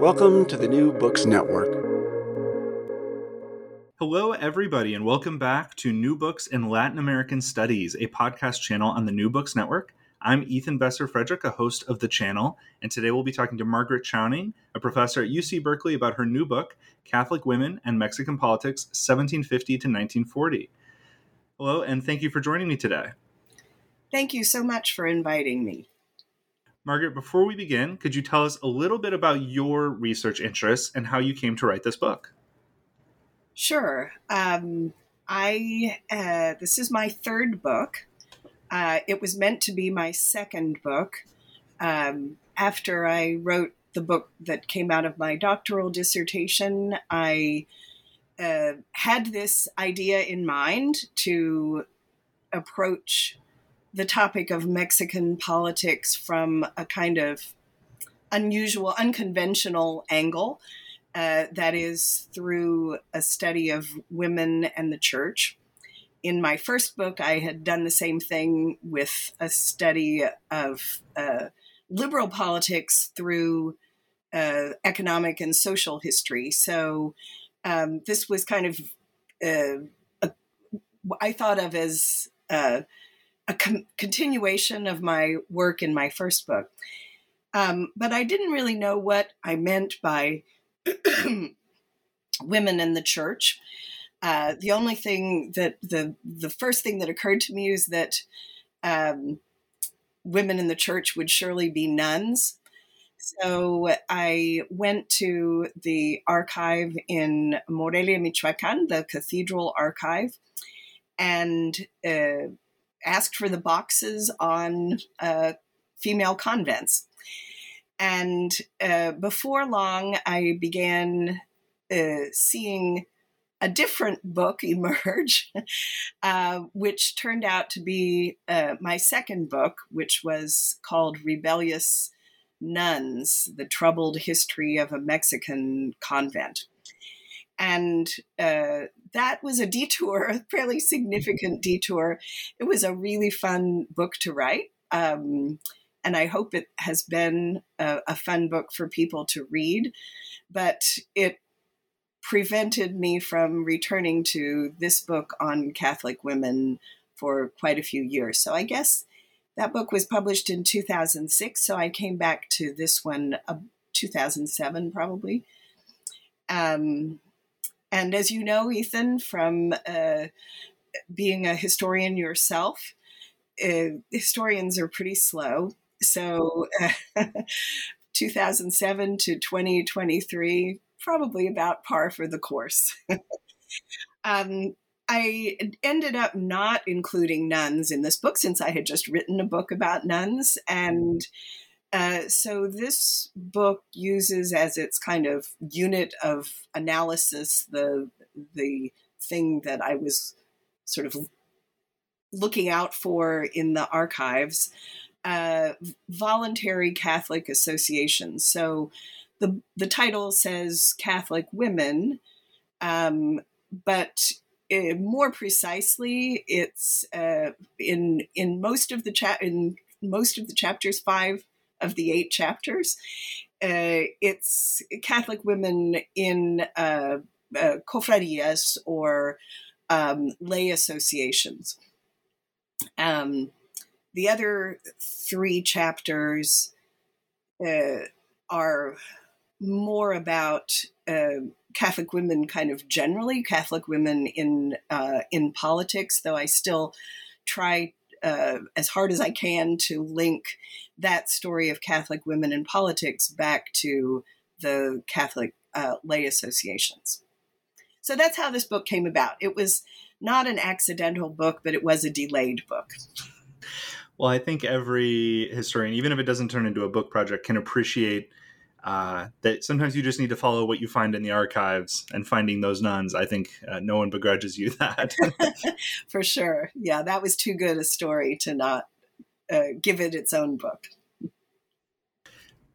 Welcome to the New Books Network. Hello, everybody, and welcome back to New Books in Latin American Studies, a podcast channel on the New Books Network. I'm Ethan Besser Fredrick, a host of the channel, and today we'll be talking to Margaret Chowning, a professor at UC Berkeley, about her new book, Catholic Women and Mexican Politics, 1750 to 1940. Hello, and thank you for joining me today. Thank you so much for inviting me. Margaret, before we begin, could you tell us a little bit about your research interests and how you came to write this book? Sure. Um, I uh, this is my third book. Uh, it was meant to be my second book. Um, after I wrote the book that came out of my doctoral dissertation, I uh, had this idea in mind to approach the topic of Mexican politics from a kind of unusual, unconventional angle. Uh, that is through a study of women and the church. In my first book, I had done the same thing with a study of uh, liberal politics through uh, economic and social history. So um, this was kind of, uh, I thought of as uh, a com- continuation of my work in my first book. Um, but I didn't really know what I meant by women in the church. Uh, the only thing that the the first thing that occurred to me is that um, women in the church would surely be nuns. So I went to the archive in Morelia, Michoacan, the cathedral archive, and uh, asked for the boxes on uh, female convents. And uh, before long, I began uh, seeing a different book emerge, uh, which turned out to be uh, my second book, which was called Rebellious Nuns The Troubled History of a Mexican Convent. And uh, that was a detour, a fairly significant detour. It was a really fun book to write. Um, and I hope it has been a, a fun book for people to read. But it prevented me from returning to this book on Catholic women for quite a few years. So I guess that book was published in 2006. So I came back to this one, uh, 2007 probably. Um, and as you know, Ethan, from uh, being a historian yourself, uh, historians are pretty slow. So, uh, 2007 to 2023, probably about par for the course. um, I ended up not including nuns in this book since I had just written a book about nuns. And uh, so this book uses as its kind of unit of analysis the the thing that I was sort of looking out for in the archives uh, voluntary Catholic associations. So the the title says Catholic women, um, but it, more precisely, it's uh, in in most of the chat in most of the chapters, five of the eight chapters. Uh, it's Catholic women in uh, uh cofradias or um, lay associations. Um, the other three chapters uh, are more about uh, Catholic women, kind of generally, Catholic women in uh, in politics. Though I still try uh, as hard as I can to link that story of Catholic women in politics back to the Catholic uh, lay associations. So that's how this book came about. It was not an accidental book, but it was a delayed book. Well, I think every historian, even if it doesn't turn into a book project, can appreciate uh, that sometimes you just need to follow what you find in the archives and finding those nuns. I think uh, no one begrudges you that. For sure. Yeah, that was too good a story to not uh, give it its own book.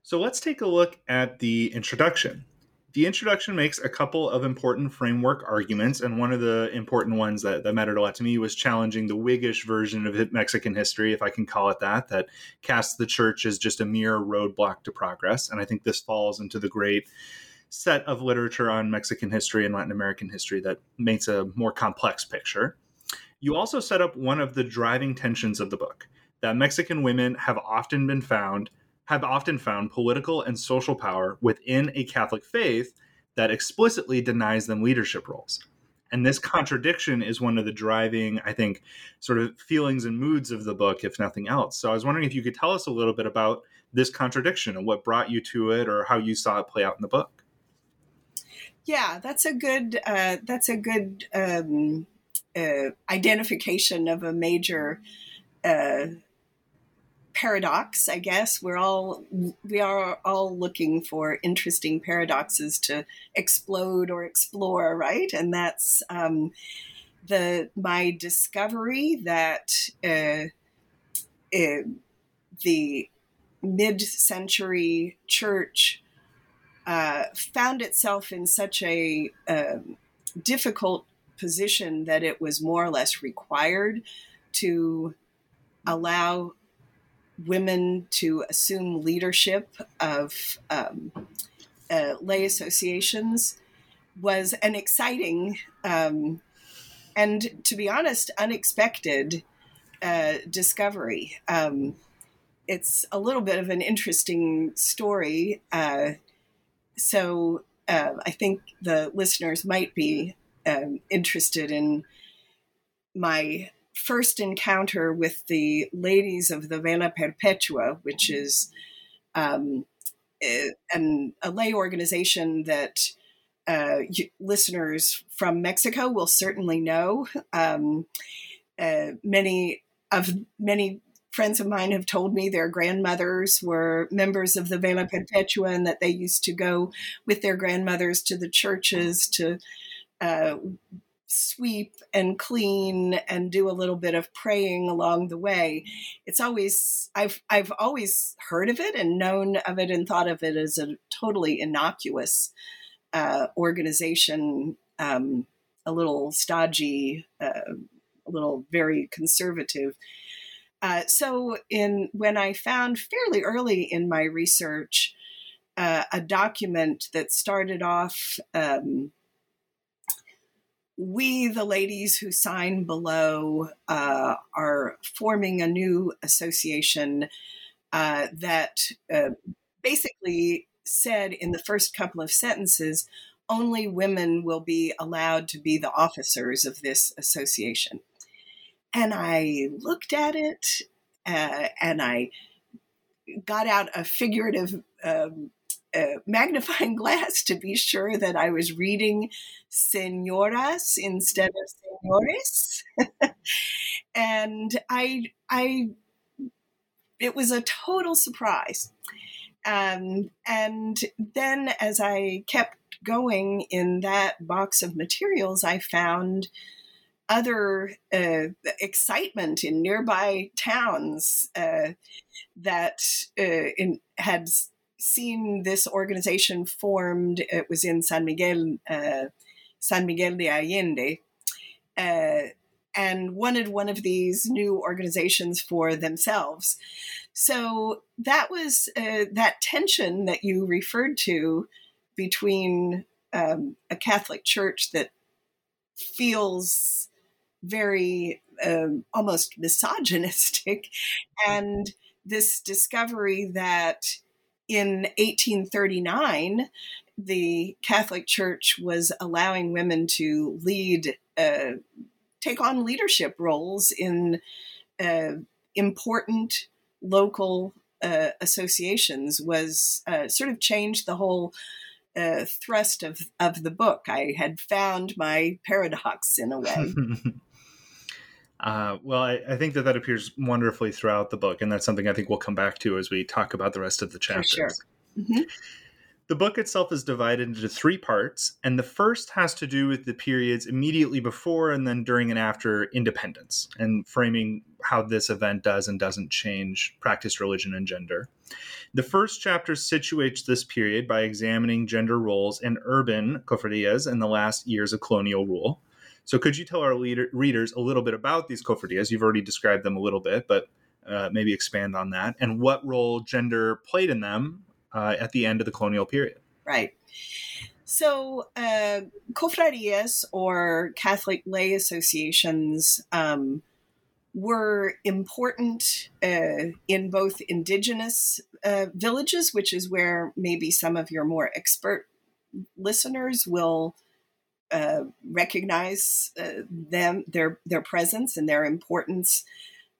So let's take a look at the introduction the introduction makes a couple of important framework arguments, and one of the important ones that, that mattered a lot to me was challenging the Whiggish version of Mexican history, if I can call it that, that casts the church as just a mere roadblock to progress. And I think this falls into the great set of literature on Mexican history and Latin American history that makes a more complex picture. You also set up one of the driving tensions of the book that Mexican women have often been found have often found political and social power within a Catholic faith that explicitly denies them leadership roles. And this contradiction is one of the driving, I think, sort of feelings and moods of the book, if nothing else. So I was wondering if you could tell us a little bit about this contradiction and what brought you to it or how you saw it play out in the book. Yeah, that's a good uh, that's a good um, uh, identification of a major uh, paradox, I guess. We're all we are all looking for interesting paradoxes to explode or explore, right? And that's um, the my discovery that uh, uh, the mid-century church uh, found itself in such a um, difficult position that it was more or less required to allow women to assume leadership of um, uh, lay associations was an exciting um, and, to be honest, unexpected uh, discovery. Um, it's a little bit of an interesting story. Uh, so uh, I think the listeners might be um, interested in my first encounter with the ladies of the Vela Perpetua, which is um, an, a lay organization that uh, listeners from Mexico will certainly know. Um, uh, many of many friends of mine have told me their grandmothers were members of the Vela Perpetua and that they used to go with their grandmothers to the churches to uh, sweep and clean and do a little bit of praying along the way. It's always i've i've always heard of it and known of it and thought of it as a totally innocuous uh, organization um, a little stodgy uh, a little very conservative. Uh, so in when i found fairly early in my research uh, a document that started off um, we, the ladies who sign below, uh, are forming a new association uh, that uh, basically said in the first couple of sentences only women will be allowed to be the officers of this association. And I looked at it uh, and I got out a figurative um, a magnifying glass to be sure that I was reading senoras instead of senores. and I, I, it was a total surprise. Um, and then as I kept going in that box of materials, I found other uh, excitement in nearby towns uh, that uh, in, had seen this organization formed. It was in San Miguel, uh, San Miguel de Allende, uh, and wanted one of these new organizations for themselves. So that was uh, that tension that you referred to between um, a Catholic Church that feels very um, almost misogynistic and this discovery that in 1839, the Catholic Church was allowing women to lead, uh, take on leadership roles in uh, important local uh, associations, was uh, sort of changed the whole uh, thrust of, of the book. I had found my paradox in a way. Uh, well, I, I, think that that appears wonderfully throughout the book, and that's something I think we'll come back to as we talk about the rest of the chapters. Sure. Mm-hmm. The book itself is divided into three parts, and the first has to do with the periods immediately before and then during and after independence, and framing how this event does and doesn't change practice, religion, and gender. The first chapter situates this period by examining gender roles in urban cofradias in the last years of colonial rule. So, could you tell our leader, readers a little bit about these cofradias? You've already described them a little bit, but uh, maybe expand on that and what role gender played in them uh, at the end of the colonial period. Right. So, uh, cofradias or Catholic lay associations um, were important uh, in both indigenous uh, villages, which is where maybe some of your more expert listeners will uh, recognize uh, them, their their presence and their importance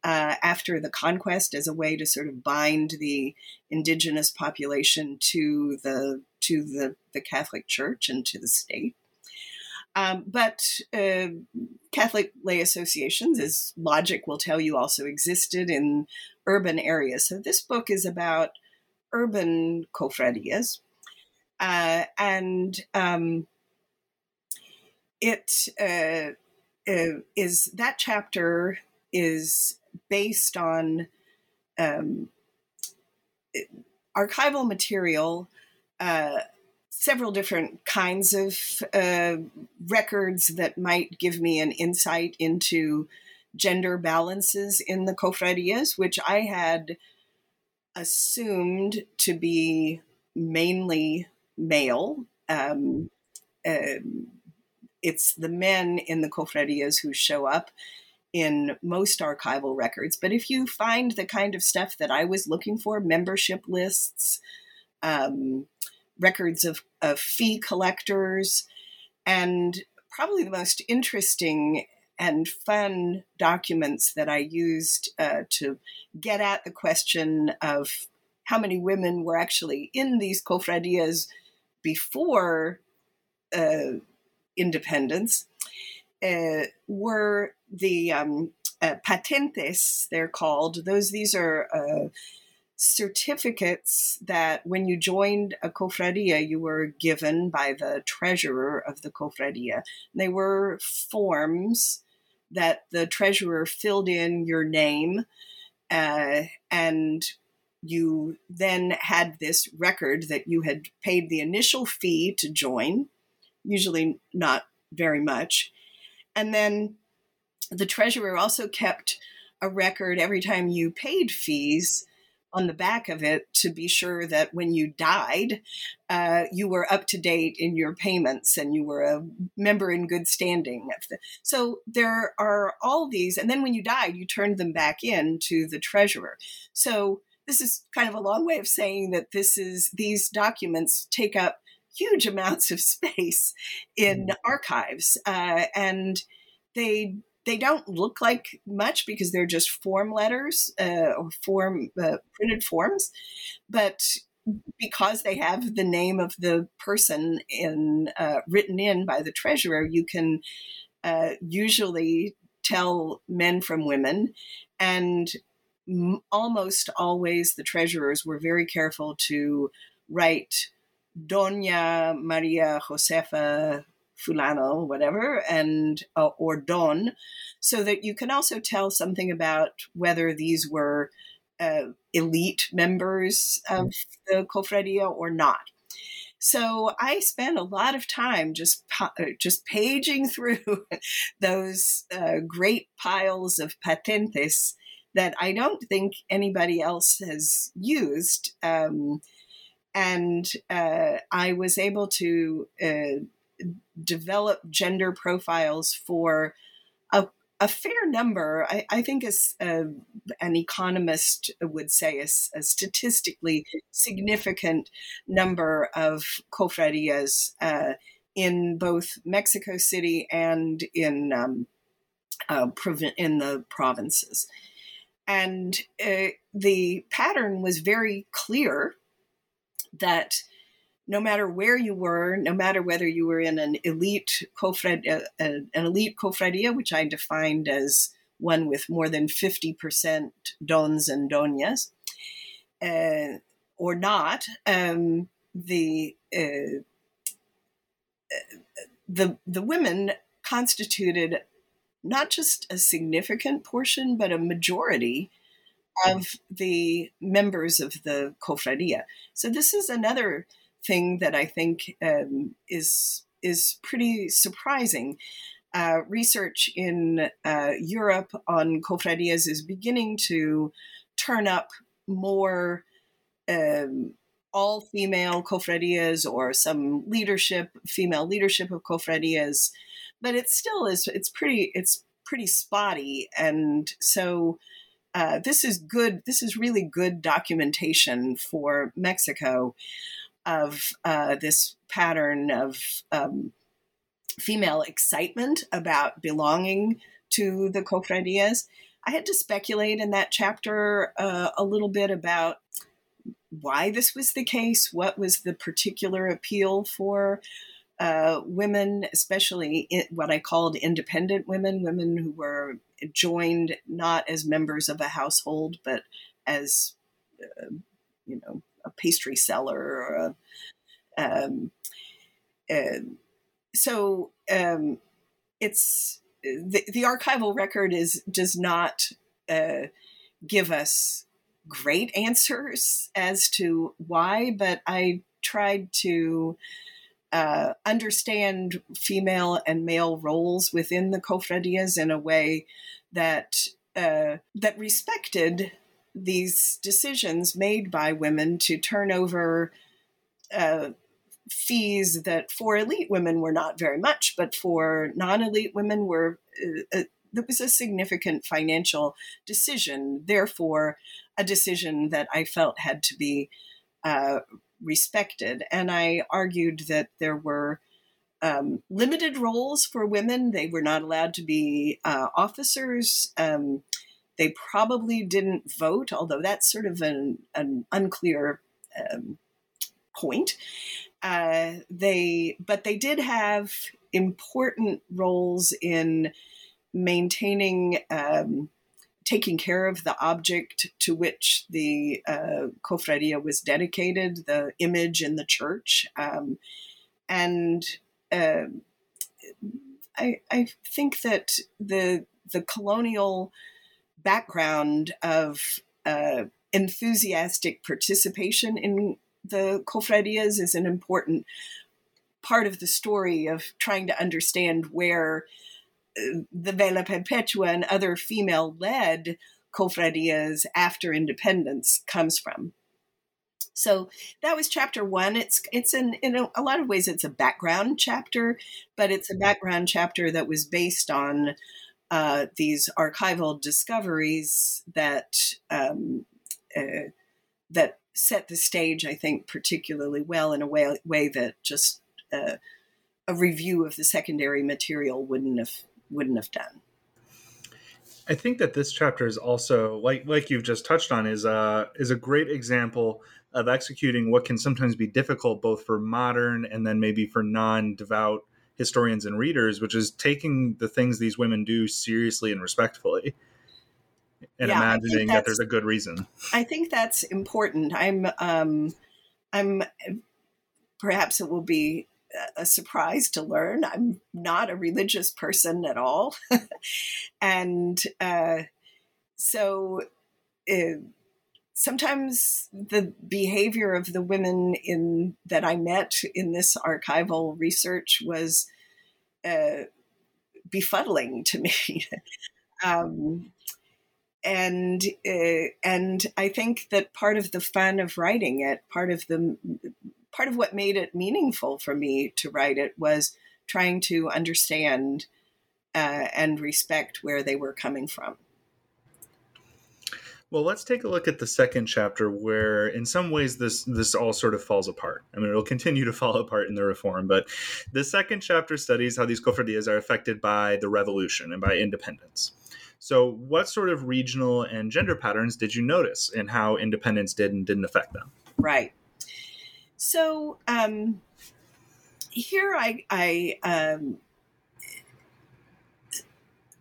uh, after the conquest as a way to sort of bind the indigenous population to the to the, the Catholic Church and to the state. Um, but uh, Catholic lay associations, as logic will tell you, also existed in urban areas. So this book is about urban cofradias. Uh, and um, it uh, uh, is that chapter is based on um, archival material, uh, several different kinds of uh, records that might give me an insight into gender balances in the cofradias, which I had assumed to be mainly male. Um, uh, it's the men in the cofradias who show up in most archival records. But if you find the kind of stuff that I was looking for, membership lists, um, records of, of fee collectors, and probably the most interesting and fun documents that I used uh, to get at the question of how many women were actually in these cofradias before uh, independence uh, were the um, uh, patentes, they're called. Those these are uh, certificates that when you joined a cofradia, you were given by the treasurer of the cofradia. They were forms that the treasurer filled in your name, and you then had this record that you had paid the initial fee to join, usually not very much and then the treasurer also kept a record every time you paid fees on the back of it to be sure that when you died, uh, you were up to date in your payments and you were a member in good standing. So there are all these, and then when you died, you turned them back in to the treasurer. So this is kind of a long way of saying that this is these documents take up huge amounts of space in mm. archives, uh, and they they don't look like much because they're just form letters uh, or form uh, printed forms, but because they have the name of the person in uh, written in by the treasurer, you can uh, usually tell men from women, and m- almost always the treasurers were very careful to write Doña Maria Josefa Fulano, whatever, and uh, or Don, so that you can also tell something about whether these were uh, elite members of the cofradia or not. So I spent a lot of time just uh, just paging through those uh, great piles of patentes that I don't think anybody else has used. Um, and uh, I was able to uh, develop gender profiles for a, a fair number, I, I think, as uh, an economist would say, a, a, statistically significant number of cofradias uh, in both Mexico City and in um, uh, in the provinces. And uh, the pattern was very clear that no matter where you were, no matter whether you were in an elite cofred, uh, an elite cofradia, which I defined as one with more than 50% dons and doñas, uh, or not, um, the uh, the the women constituted not just a significant portion, but a majority of the members of the cofradia. So this is another thing that I think um, is is pretty surprising. Uh, research in uh, Europe on cofradias is beginning to turn up more um, all female cofradias or some leadership, female leadership of cofradias, but it still is. It's pretty. It's pretty spotty, and so. Uh, this is good. This is really good documentation for Mexico of uh, this pattern of um, female excitement about belonging to the cofradias. I had to speculate in that chapter uh, a little bit about why this was the case, what was the particular appeal for uh, women, especially what I called independent women, women who were joined not as members of a household, but as, uh, you know, a pastry seller or a, um, uh, so um, it's the, the, archival record is does not uh, give us great answers as to why, but I tried to uh, understand female and male roles within the cofradias in a way that uh, that respected these decisions made by women to turn over uh, fees that for elite women were not very much, but for non-elite women were. Uh, uh that was a significant financial decision. Therefore, a decision that I felt had to be uh, respected. And I argued that there were um, limited roles for women. They were not allowed to be uh, officers. Um, they probably didn't vote, although that's sort of an, an unclear um, point. Uh, they, but they did have important roles in maintaining, um, taking care of the object to which the uh, cofradia was dedicated, the image in the church, um, and uh, I, I think that the the colonial background of uh, enthusiastic participation in the cofradias is an important part of the story of trying to understand where the Vela Perpetua and other female led cofradias after independence comes from. So that was chapter one. It's it's in in a, a, lot of ways it's a background chapter, but it's a background chapter that was based on uh, these archival discoveries that um, uh, that set the stage, I think, particularly well in a way, way that just uh, a review of the secondary material wouldn't have wouldn't have done. I think that this chapter is also like like you've just touched on is a is a great example of executing what can sometimes be difficult both for modern and then maybe for non-devout historians and readers, which is taking the things these women do seriously and respectfully and yeah, imagining that there's a good reason. I think that's important. I'm um I'm perhaps it will be a surprise to learn I'm not a religious person at all. and uh, so uh, sometimes the behavior of the women in that I met in this archival research was uh, befuddling to me. um, and uh, and I think that part of the fun of writing it, part of the part of what made it meaningful for me to write it was trying to understand uh, and respect where they were coming from. Well, let's take a look at the second chapter, where in some ways this this all sort of falls apart. I mean, it'll continue to fall apart in the reform, but the second chapter studies how these cofradias are affected by the revolution and by independence. So, what sort of regional and gender patterns did you notice in how independence did and didn't affect them? Right. So, um, here I, I um,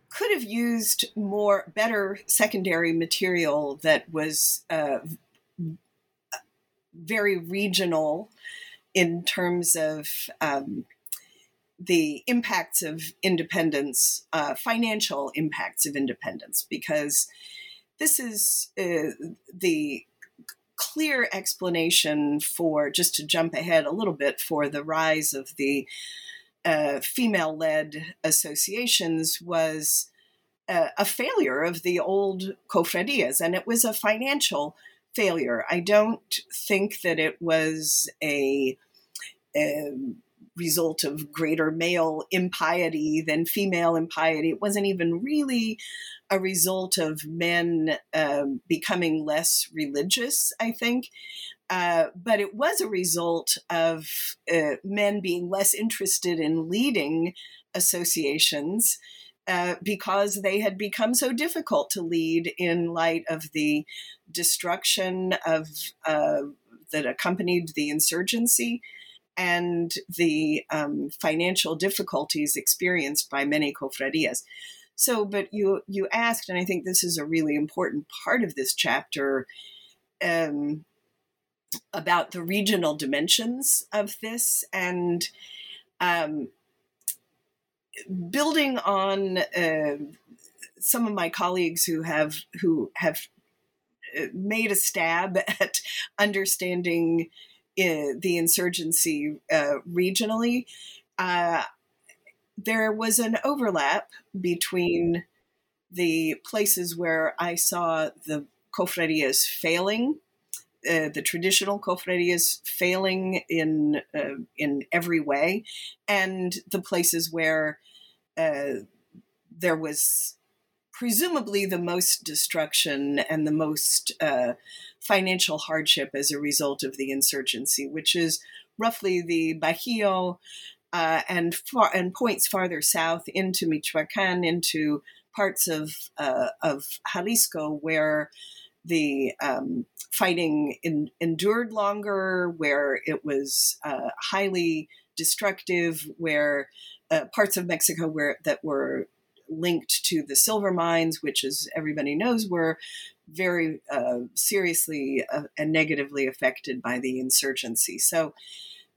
could have used more better secondary material that was uh, very regional in terms of um, the impacts of independence, uh, financial impacts of independence, because this is uh, the clear explanation for, just to jump ahead a little bit, for the rise of the uh, female led associations was uh, a failure of the old cofradias, and it was a financial failure. I don't think that it was a, a result of greater male impiety than female impiety. It wasn't even really a result of men um, becoming less religious, I think. Uh, but it was a result of uh, men being less interested in leading associations uh, because they had become so difficult to lead in light of the destruction of uh, that accompanied the insurgency and the um, financial difficulties experienced by many cofradias. So, but you you asked, and I think this is a really important part of this chapter. Um, about the regional dimensions of this and um, building on uh, some of my colleagues who have who have uh, made a stab at understanding the insurgency uh, regionally, uh, there was an overlap between the places where I saw the cofradias failing uh, the traditional cofradias failing in uh, in every way, and the places where uh, there was presumably the most destruction and the most uh, financial hardship as a result of the insurgency, which is roughly the Bajío uh, and far, and points farther south into Michoacán, into parts of of Jalisco where the um, fighting in, endured longer, where it was uh, highly destructive, where uh, parts of Mexico where that were linked to the silver mines, which, as everybody knows, were very uh, seriously uh, and negatively affected by the insurgency. So,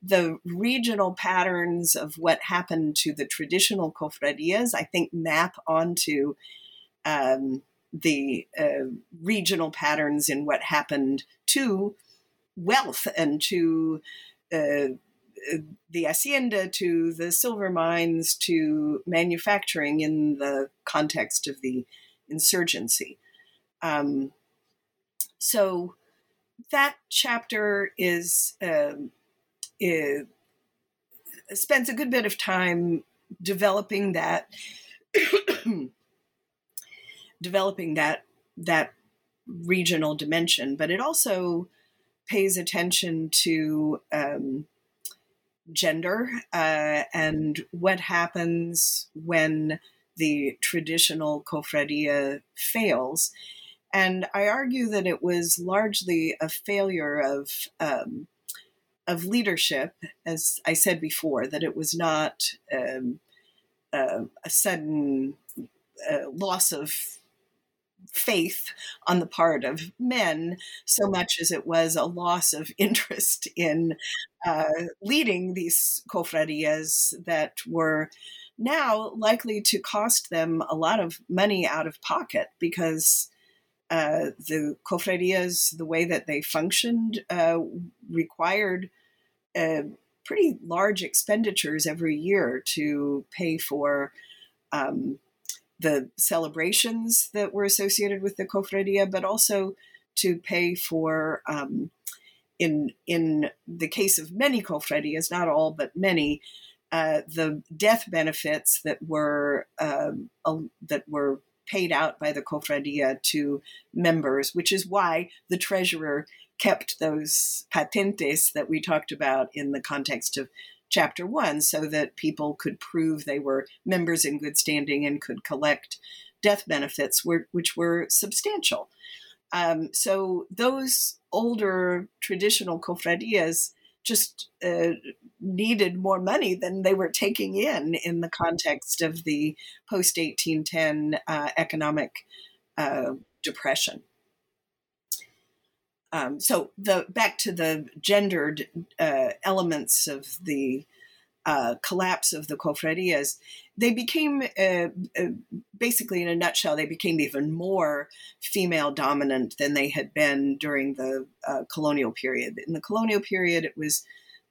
the regional patterns of what happened to the traditional cofradias, I think, map onto um, the uh, regional patterns in what happened to wealth and to uh, the hacienda, to the silver mines, to manufacturing in the context of the insurgency. Um, so that chapter is, um, is spends a good bit of time developing that developing that that regional dimension, but it also pays attention to um, gender uh, and what happens when the traditional cofradia fails. And I argue that it was largely a failure of um, of leadership, as I said before, that it was not um, uh, a sudden uh, loss of faith on the part of men so much as it was a loss of interest in uh, leading these cofradias that were now likely to cost them a lot of money out of pocket because uh, the cofradias, the way that they functioned, uh, required uh, pretty large expenditures every year to pay for um, the celebrations that were associated with the cofradia, but also to pay for, um, in in the case of many cofradias, not all but many, uh, the death benefits that were um, that were paid out by the cofradia to members, which is why the treasurer kept those patentes that we talked about in the context of chapter one, so that people could prove they were members in good standing and could collect death benefits, which were substantial. Um, so those older traditional cofradias just uh, needed more money than they were taking in in the context of the post 1810 uh, economic uh, depression. Um, so the back to the gendered uh, elements of the uh, collapse of the cofradias, they became uh, uh, basically, in a nutshell, they became even more female dominant than they had been during the uh, colonial period. In the colonial period, it was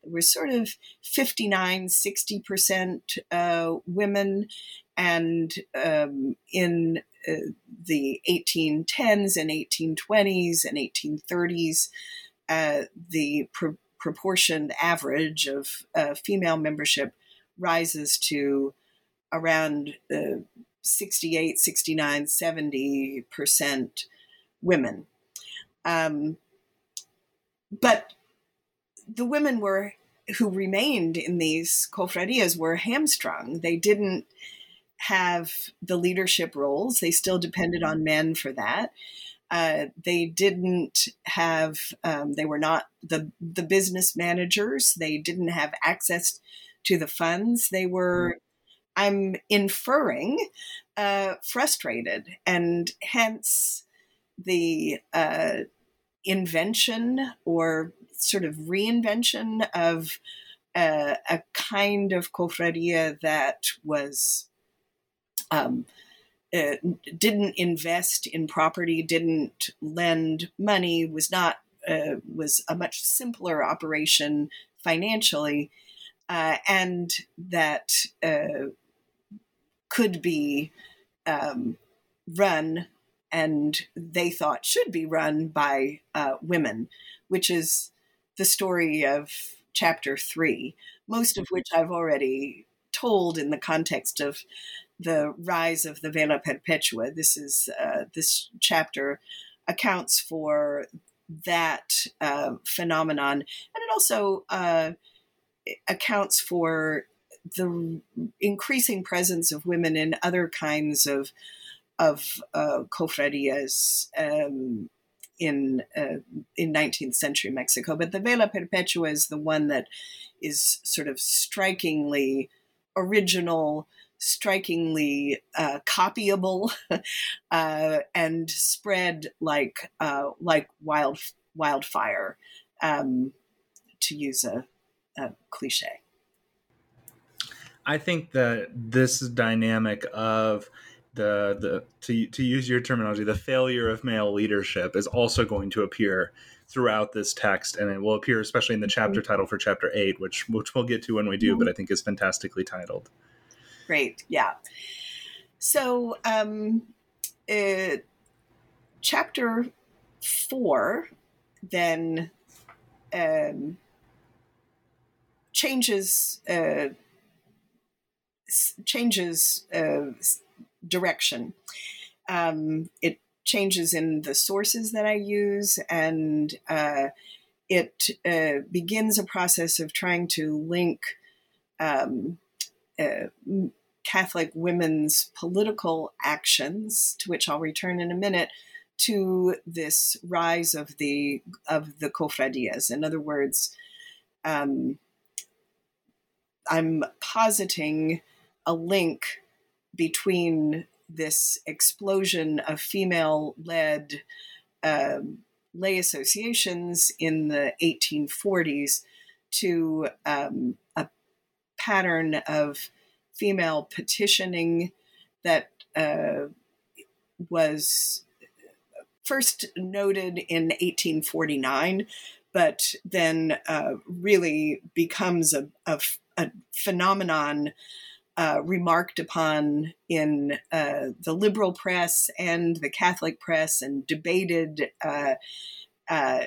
was sort of 59, 60% uh, women. And um, in uh, the 1810s and 1820s and 1830s, uh, the pro- proportion average of uh, female membership rises to around uh, 68, 69, 70% women. Um, but the women were who remained in these cofradias were hamstrung. They didn't have the leadership roles. They still depended on men for that. Uh, they didn't have. Um, they were not the the business managers. They didn't have access to the funds. They were. I'm inferring uh, frustrated, and hence the uh, invention or sort of reinvention of uh, a kind of cofradia that was um, uh, didn't invest in property, didn't lend money, was not uh, was a much simpler operation financially, uh, and that uh, could be um, run and they thought should be run by uh, women, which is the story of chapter three, most of which I've already told in the context of the rise of the Vela Perpetua. This is uh, this chapter accounts for that uh, phenomenon, and it also uh, accounts for the increasing presence of women in other kinds of of uh, cofradias um, in uh, in 19th century Mexico. But the Vela Perpetua is the one that is sort of strikingly original, strikingly uh, copyable, uh, and spread like uh, like wild wildfire, um, to use a, a cliche. I think that this dynamic of the the to to use your terminology, the failure of male leadership is also going to appear throughout this text, and it will appear especially in the chapter title for chapter eight, which which we'll get to when we do, but I think is fantastically titled. Great, yeah. So, um, uh, chapter four then um, changes uh, changes uh, direction. Um, it changes in the sources that I use, and uh, it uh, begins a process of trying to link um, uh, Catholic women's political actions, to which I'll return in a minute, to this rise of the of the cofradias. In other words, um, I'm positing a link between this explosion of female led um, lay associations in the 1840s to um, a pattern of female petitioning that uh, was first noted in 1849, but then uh, really becomes a, a, a phenomenon uh, remarked upon in uh, the liberal press and the Catholic press and debated uh, uh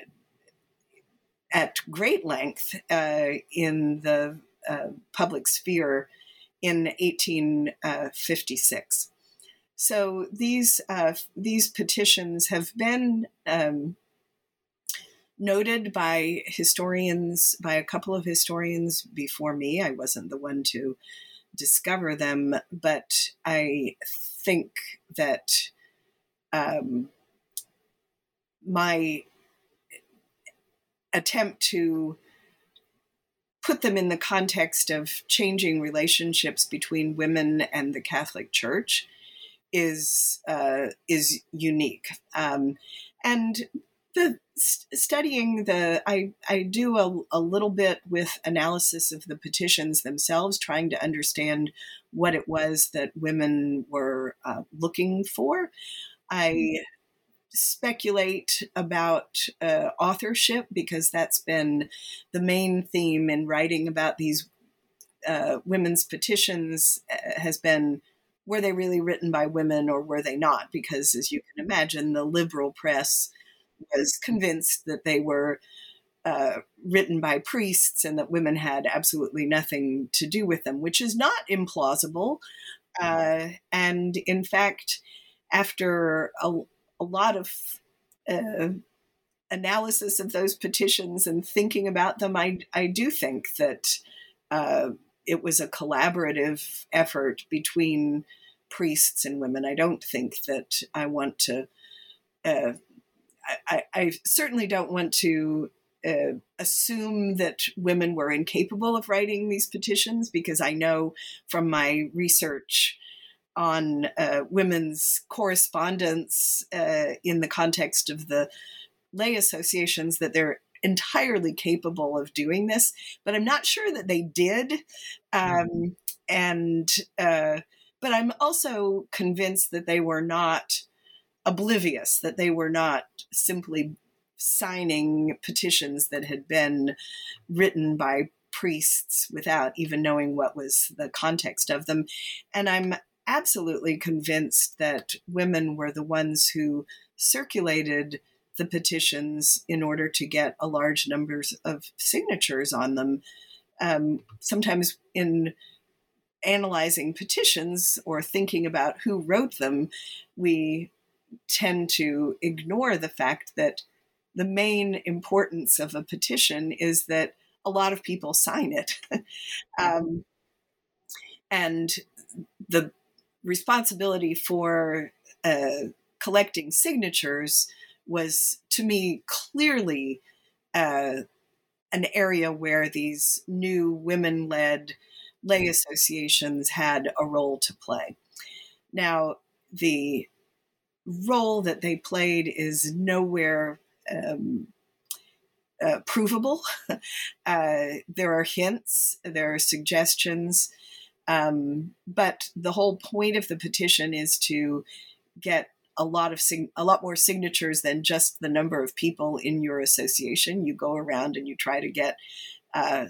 at great length uh, in the public sphere in 1856. So these these petitions have been um, noted by historians, by a couple of historians before me. I wasn't the one to discover them, but I think that um, my attempt to put them in the context of changing relationships between women and the Catholic Church is uh, is unique. Um, and the studying the I I do a, a little bit with analysis of the petitions themselves, trying to understand what it was that women were uh, looking for. I speculate about uh, authorship because that's been the main theme in writing about these uh, women's petitions uh, has been were they really written by women or were they not? Because as you can imagine, the liberal press was convinced that they were uh, written by priests and that women had absolutely nothing to do with them, which is not implausible. Uh, and in fact, after a, a lot of uh, analysis of those petitions and thinking about them, I, I do think that uh, it was a collaborative effort between priests and women. I don't think that I want to. I, I, certainly don't want to uh, assume that women were incapable of writing these petitions because I know from my research on uh, women's correspondence uh, in the context of the lay associations that they're entirely capable of doing this, but I'm not sure that they did. Um, and uh, but I'm also convinced that they were not oblivious, that they were not simply signing petitions that had been written by priests without even knowing what was the context of them. And I'm absolutely convinced that women were the ones who circulated the petitions in order to get a large numbers of signatures on them. Um, sometimes in analyzing petitions or thinking about who wrote them, we tend to ignore the fact that the main importance of a petition is that a lot of people sign it. um, and the responsibility for uh, collecting signatures was, to me, clearly uh, an area where these new women led lay associations had a role to play. Now, the role that they played is nowhere um, uh, provable. uh, there are hints, there are suggestions, um, but the whole point of the petition is to get a lot of sig- a lot more signatures than just the number of people in your association. You go around and you try to get uh,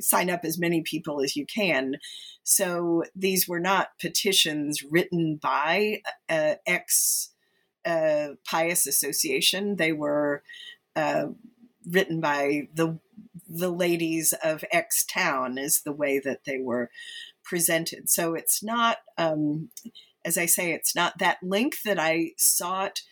sign up as many people as you can. So these were not petitions written by uh, ex pious association. They were uh, written by the the ladies of X town, is the way that they were presented. So it's not, um, as I say, it's not that link that I sought.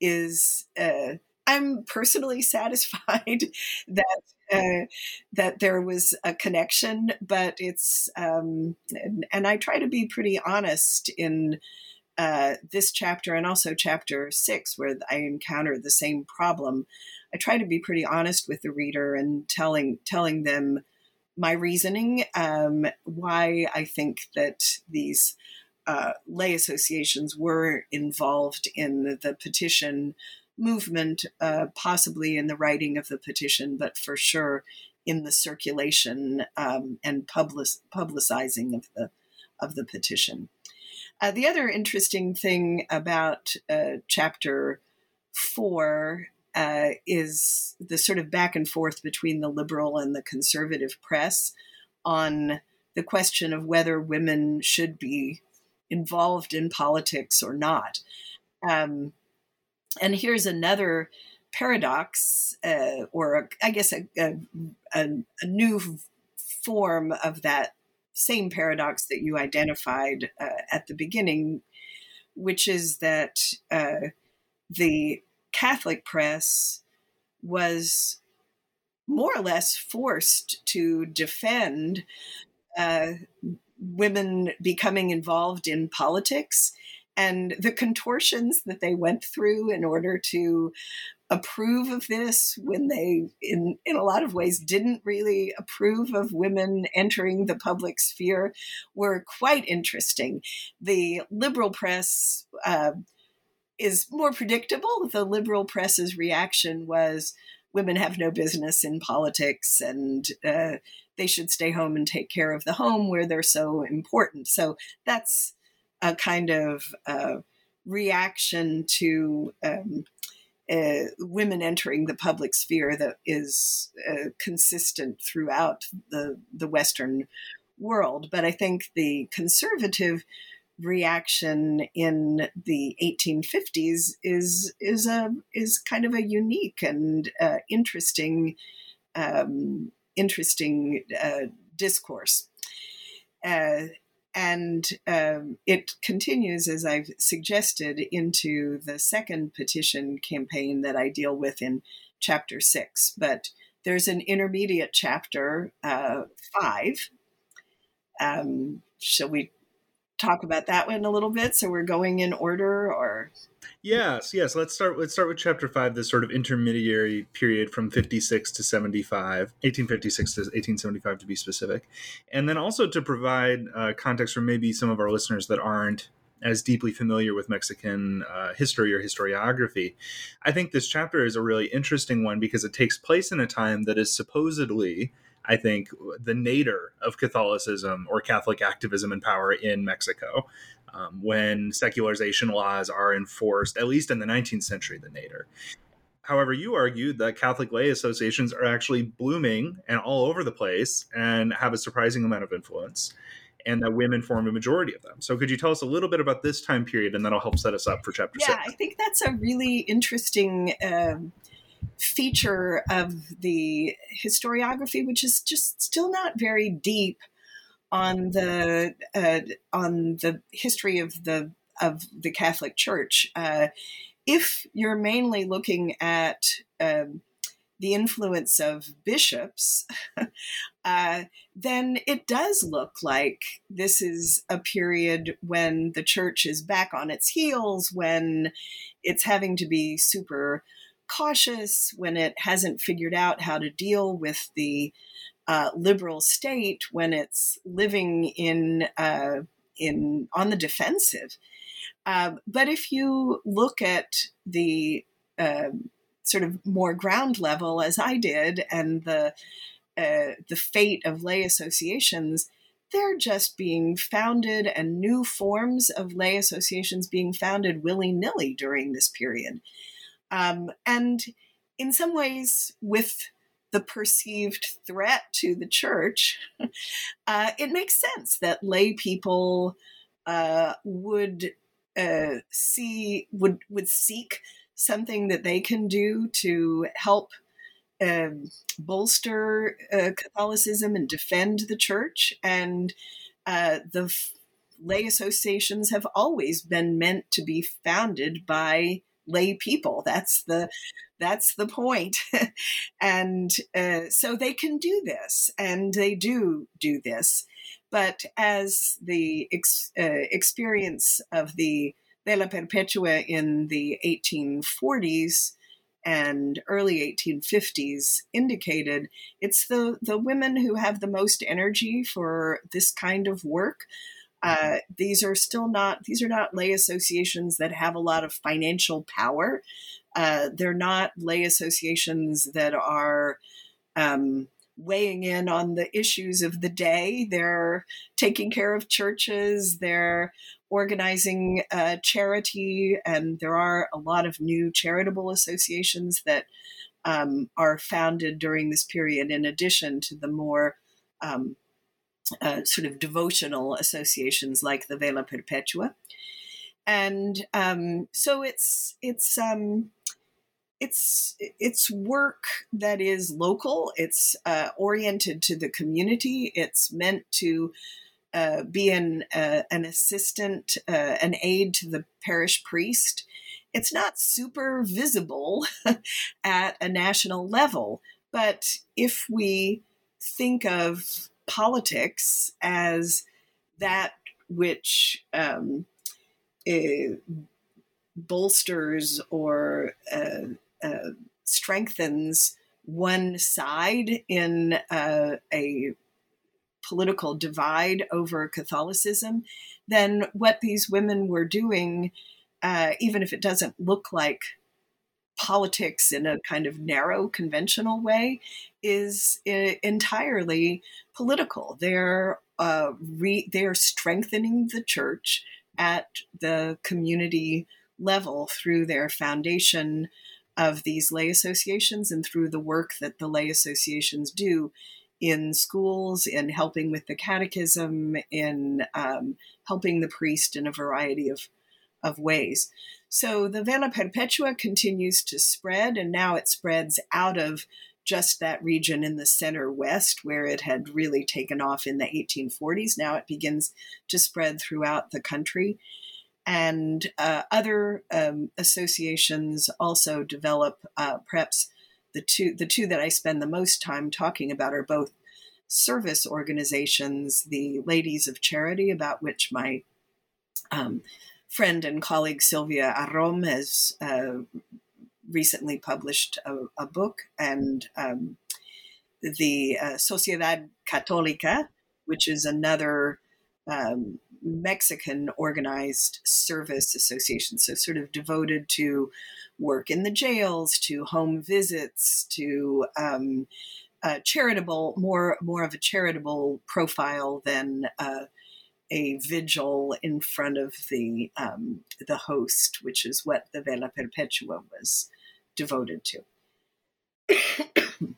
Is uh, I'm personally satisfied that uh, that there was a connection, but it's um, and, and, I try to be pretty honest in uh, this chapter and also chapter six, where I encounter the same problem. I try to be pretty honest with the reader and telling telling them my reasoning, um, why I think that these uh, lay associations were involved in the, the petition movement, uh, possibly in the writing of the petition, but for sure in the circulation um, and public, publicizing of the of the petition. Uh, the other interesting thing about uh, chapter four uh, is the sort of back and forth between the liberal and the conservative press on the question of whether women should be involved in politics or not. Um, and here's another paradox, uh, or a, I guess a, a, a, new form of that same paradox that you identified uh, at the beginning, which is that uh, the Catholic press was more or less forced to defend uh, women becoming involved in politics and the contortions that they went through in order to approve of this when they in in a lot of ways didn't really approve of women entering the public sphere were quite interesting. The liberal press uh, is more predictable. The liberal press's reaction was women have no business in politics and uh, they should stay home and take care of the home where they're so important. So that's a kind of uh, reaction to um, uh, women entering the public sphere that is uh, consistent throughout the the Western world. But I think the conservative reaction in the 1850s is is a is kind of a unique and uh, interesting um, interesting uh, discourse. And um, it continues, as I've suggested, into the second petition campaign that I deal with in chapter six. But there's an intermediate chapter, uh, five. Um, shall we talk about that one a little bit? So we're going in order, or Yes, yes. Let's start. Let's start with chapter five. This sort of intermediary period from fifty six to seventy five, 1856 to eighteen seventy five to be specific, and then also to provide uh, context for maybe some of our listeners that aren't as deeply familiar with Mexican uh, history or historiography. I think this chapter is a really interesting one because it takes place in a time that is supposedly I think, the nadir of Catholicism or Catholic activism and power in Mexico um, when secularization laws are enforced, at least in the 19th century, the nadir. However, you argued that Catholic lay associations are actually blooming and all over the place and have a surprising amount of influence, and that women form a majority of them. So, could you tell us a little bit about this time period, and that'll help set us up for chapter yeah, six? I think that's a really interesting um, feature of the historiography, which is just still not very deep on the uh, on the history of the of the Catholic Church. Uh, if you're mainly looking at um, the influence of bishops, uh, then it does look like this is a period when the church is back on its heels, when it's having to be super cautious, when it hasn't figured out how to deal with the uh, liberal state when it's living in uh, in on the defensive. Uh, but if you look at the um, sort of more ground level, as I did, and the uh, the fate of lay associations, they're just being founded, and new forms of lay associations being founded willy nilly during this period, um, and in some ways with the perceived threat to the church, uh, it makes sense that lay people uh, would uh, see would would seek something that they can do to help um, bolster uh, Catholicism and defend the church. And uh, the f- lay associations have always been meant to be founded by lay people. That's the that's the point. and uh, so they can do this, and they do do this. But as the ex- uh, experience of the Vela Perpetua in the 1840s and early 1850s indicated, it's the, the women who have the most energy for this kind of work. Uh, these are still not these are not lay associations that have a lot of financial power. Uh, they're not lay associations that are um, weighing in on the issues of the day. They're taking care of churches. They're organizing uh, charity, and there are a lot of new charitable associations that um, are founded during this period, in addition to the more um, uh, sort of devotional associations like the Vela Perpetua. And um, so it's it's um, it's it's work that is local. It's uh, oriented to the community. It's meant to uh, be an uh, an assistant, uh, an aid to the parish priest. It's not super visible at a national level, but if we think of politics as that which um, eh, bolsters or uh, uh, strengthens one side in uh, a political divide over Catholicism, then what these women were doing, uh, even if it doesn't look like politics in a kind of narrow conventional way, is uh, entirely political. They're uh, re- they're strengthening the church at the community level through their foundation of these lay associations and through the work that the lay associations do in schools, in helping with the catechism, in um, helping the priest in a variety of, of ways. So the Vela Perpetua continues to spread, and now it spreads out of just that region in the center west where it had really taken off in the 1840s. Now it begins to spread throughout the country and uh, other um, associations also develop uh, perhaps the two the two that I spend the most time talking about are both service organizations, the Ladies of Charity, about which my um, friend and colleague Silvia Arrom has uh, recently published a, a book, and um, the uh, Sociedad Católica, which is another um, Mexican organized service association, so sort of devoted to work in the jails, to home visits, to um, uh, charitable, more more of a charitable profile than uh, a vigil in front of the um, the host, which is what the Vela Perpetua was devoted to.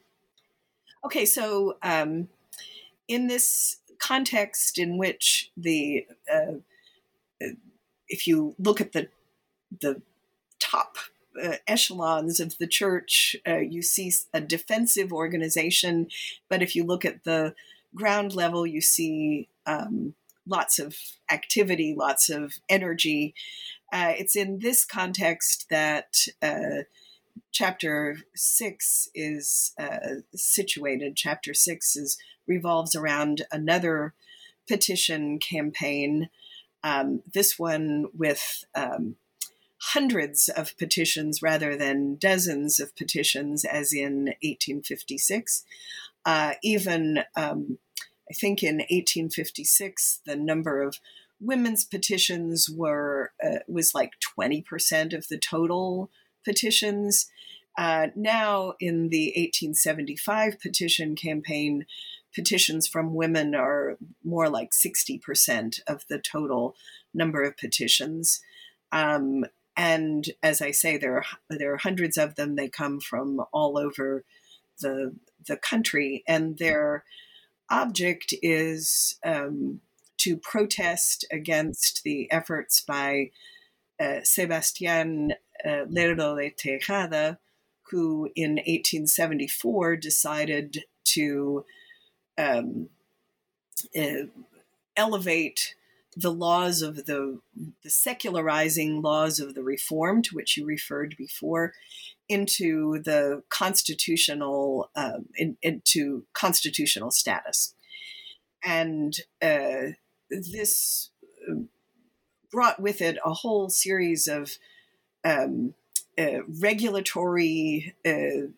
okay, so um, in this context in which the uh, if you look at the the top uh, echelons of the church, uh, you see a defensive organization. But if you look at the ground level, you see um, lots of activity, lots of energy. Uh, it's in this context that uh, chapter six is uh, situated. Chapter six is revolves around another petition campaign. Um, this one with um, hundreds of petitions rather than dozens of petitions, as in 1856. Uh, even, um, I think, in 1856, the number of women's petitions were uh, was like 20% of the total petitions. Uh, now, in the 1875 petition campaign, petitions from women are more like 60% of the total number of petitions. Um, and as I say, there are, there are hundreds of them. They come from all over the, the country, and their object is um, to protest against the efforts by uh, Sebastián uh, Lerdo de Tejada, who in 1874 decided to um, uh, elevate the laws of the, the secularizing laws of the reform to which you referred before into the constitutional um, in, into constitutional status and uh, this um, brought with it a whole series of um, uh, regulatory uh,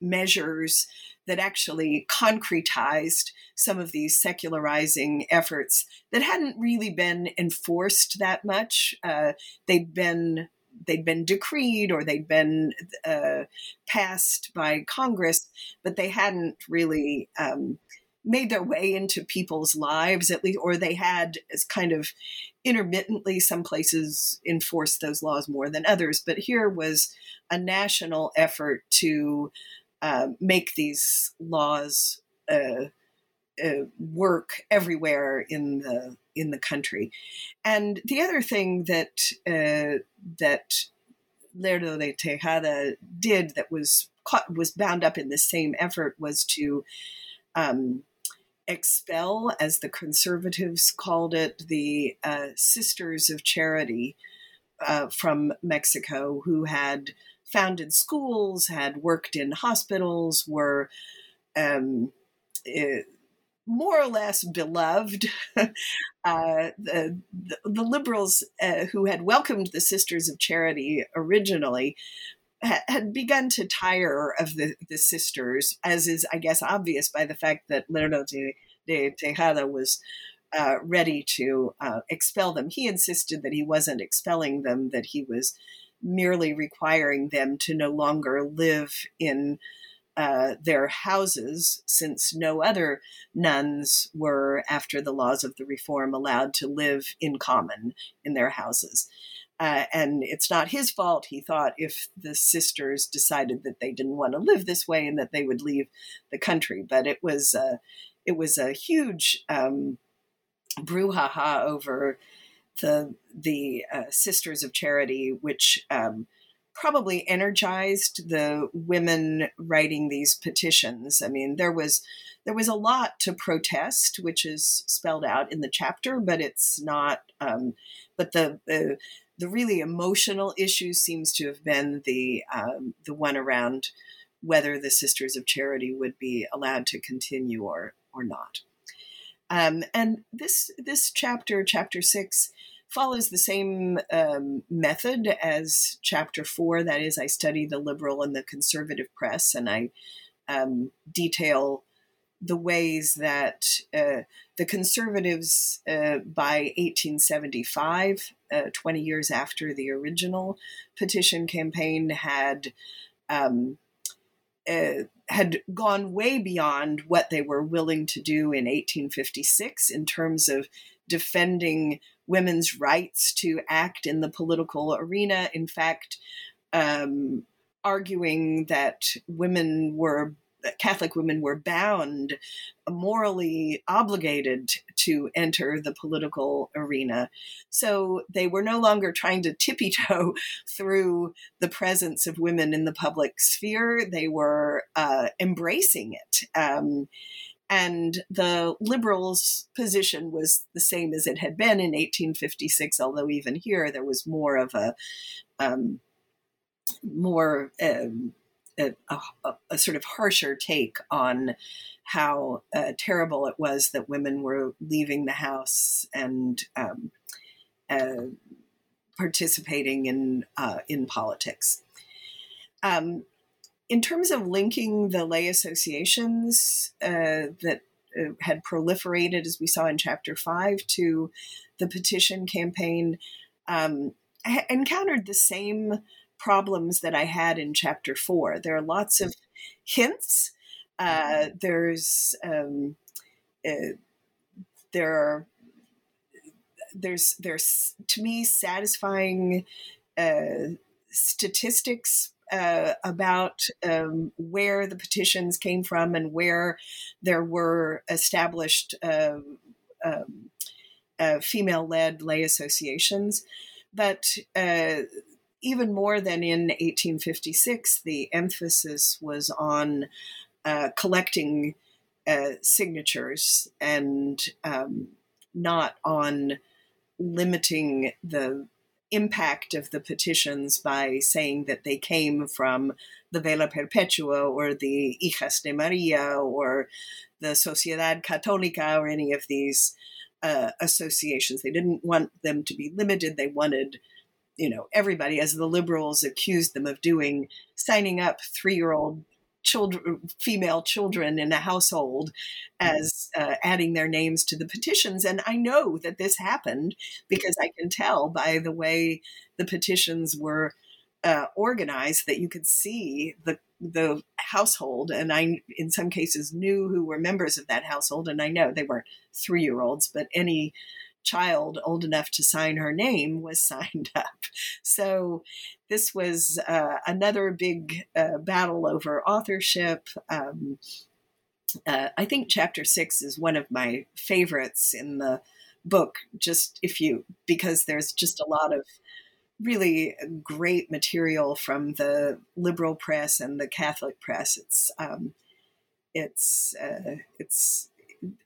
measures that actually concretized some of these secularizing efforts that hadn't really been enforced that much. Uh, they'd been they'd been decreed or they'd been uh, passed by Congress, but they hadn't really um, made their way into people's lives at least, or they had as kind of intermittently some places enforced those laws more than others. But here was a national effort to uh, make these laws uh, uh, work everywhere in the in the country. And the other thing that uh, that Lerdo de Tejada did that was caught, was bound up in the same effort was to um, expel, as the conservatives called it, the uh, Sisters of Charity uh, from Mexico who had founded schools, had worked in hospitals, were um, uh, more or less beloved. uh, the, the, liberals uh, who had welcomed the Sisters of Charity originally ha- had begun to tire of the, the sisters, as is, I guess, obvious by the fact that Lerdo de, de Tejada was uh, ready to uh, expel them. He insisted that he wasn't expelling them, that he was merely requiring them to no longer live in uh, their houses, since no other nuns were, after the laws of the reform, allowed to live in common in their houses. Uh, and it's not his fault. He thought if the sisters decided that they didn't want to live this way and that they would leave the country. But it was uh, it was a huge um, brouhaha over the the uh, Sisters of Charity, which um, probably energized the women writing these petitions. I mean, there was there was a lot to protest, which is spelled out in the chapter, but it's not. Um, but the, the the really emotional issue seems to have been the um, the one around whether the Sisters of Charity would be allowed to continue or or not. Um, and this this chapter, chapter six, follows the same um, method as chapter four. That is, I study the liberal and the conservative press, and I um, detail the ways that uh, the conservatives, uh, by 1875, uh, 20 years after the original petition campaign, had um, uh, had gone way beyond what they were willing to do in 1856 in terms of defending women's rights to act in the political arena. In fact, um, arguing that women were Catholic women were bound, morally obligated to enter the political arena. So they were no longer trying to tippy toe through the presence of women in the public sphere, they were uh, embracing it. Um, and the liberals' position was the same as it had been in 1856, although even here there was more of a um, more um, a, a, a, sort of harsher take on how uh, terrible it was that women were leaving the house and um, uh, participating in uh, in politics. Um, in terms of linking the lay associations uh, that uh, had proliferated, as we saw in chapter five, to the petition campaign, um, I encountered the same problems that I had in chapter four. There are lots of hints. Uh, there's um, uh, there are there's there's to me satisfying uh, statistics uh, about um, where the petitions came from and where there were established um, um uh, female led lay associations. But uh, even more than in 1856, the emphasis was on uh, collecting uh, signatures and um, not on limiting the impact of the petitions by saying that they came from the Vela Perpetua or the Hijas de Maria or the Sociedad Católica or any of these uh, associations. They didn't want them to be limited. They wanted you know everybody as the liberals accused them of doing signing up three-year-old children female children in a household as uh, adding their names to the petitions and i know that this happened because i can tell by the way the petitions were uh, organized that you could see the the household and i in some cases knew who were members of that household and i know they weren't three year olds but any child old enough to sign her name was signed up. So this was uh, another big uh, battle over authorship. Um, uh, I think chapter six is one of my favorites in the book, just if you, because there's just a lot of really great material from the liberal press and the Catholic press. It's um, it's uh, it's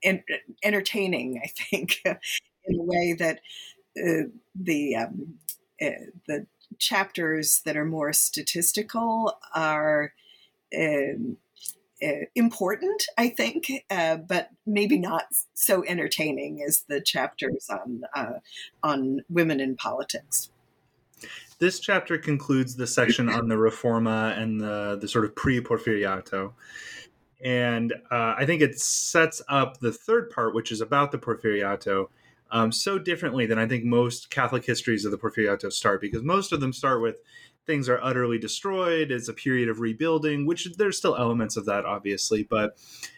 en- entertaining, I think, in a way that uh, the um, uh, the chapters that are more statistical are. Um, uh, important, I think, uh, but maybe not so entertaining as the chapters on uh, on women in politics. This chapter concludes the section on the Reforma and the the sort of pre Porfiriato, and uh, I think it sets up the third part, which is about the Porfiriato. Um, so differently than I think most Catholic histories of the Porfiriato start, because most of them start with things are utterly destroyed. It's a period of rebuilding, which there's still elements of that, obviously. But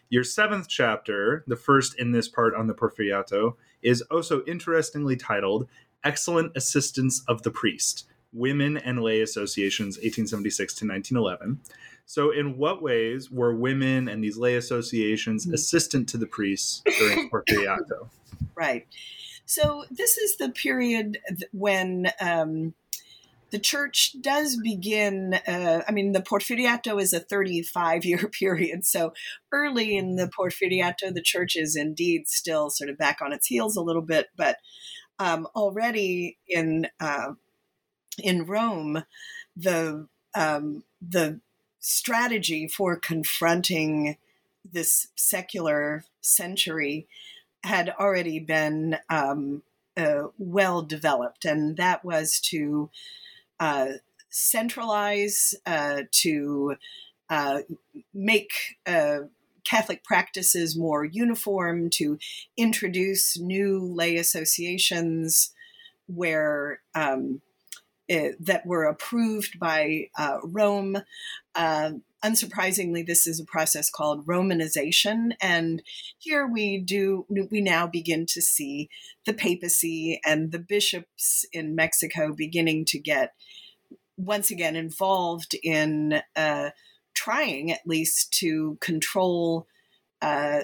your seventh chapter, the first in this part on the Porfiriato, is also interestingly titled Excellent Assistance of the Priest Women and Lay Associations, 1876 to 1911. So, in what ways were women and these lay associations hmm. assistant to the priests during Porfiriato? Right. So, this is the period when um, the church does begin. Uh, I mean, the Porfiriato is a 35 year period. So early in the Porfiriato, the church is indeed still sort of back on its heels a little bit. But um, already in uh, in Rome, the um, the strategy for confronting this secular century had already been um, uh, well developed, and that was to uh, centralize, uh, to uh, make uh, Catholic practices more uniform, to introduce new lay associations where um, eh, that were approved by uh, Rome. Unsurprisingly, this is a process called Romanization, and here we do we now begin to see the papacy and the bishops in Mexico beginning to get once again involved in uh, trying at least to control uh,